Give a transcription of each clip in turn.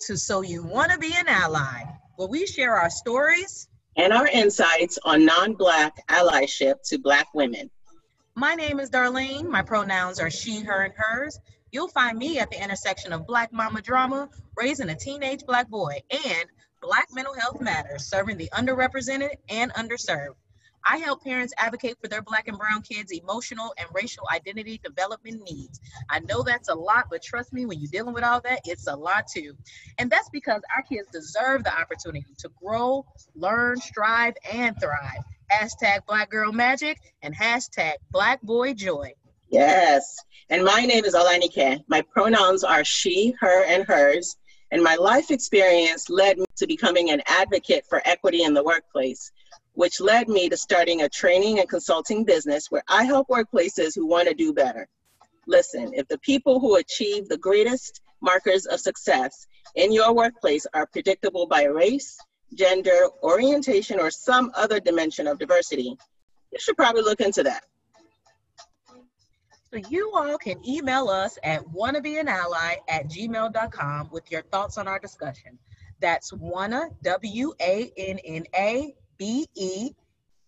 to So You Want to Be an Ally, where we share our stories and our insights on non Black allyship to Black women. My name is Darlene. My pronouns are she, her, and hers. You'll find me at the intersection of Black mama drama, raising a teenage Black boy, and Black mental health matters, serving the underrepresented and underserved. I help parents advocate for their Black and Brown kids' emotional and racial identity development needs. I know that's a lot, but trust me, when you're dealing with all that, it's a lot too. And that's because our kids deserve the opportunity to grow, learn, strive, and thrive. Hashtag Black Girl Magic and hashtag Black Boy Joy. Yes. And my name is Olanike. My pronouns are she, her, and hers. And my life experience led me to becoming an advocate for equity in the workplace which led me to starting a training and consulting business where I help workplaces who want to do better. Listen, if the people who achieve the greatest markers of success in your workplace are predictable by race, gender, orientation, or some other dimension of diversity, you should probably look into that. So you all can email us at wannabeanally at gmail.com with your thoughts on our discussion. That's wanna, W-A-N-N-A B E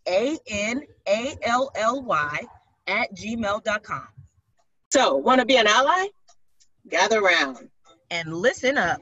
A N A L L Y at gmail.com. So, want to be an ally? Gather round and listen up.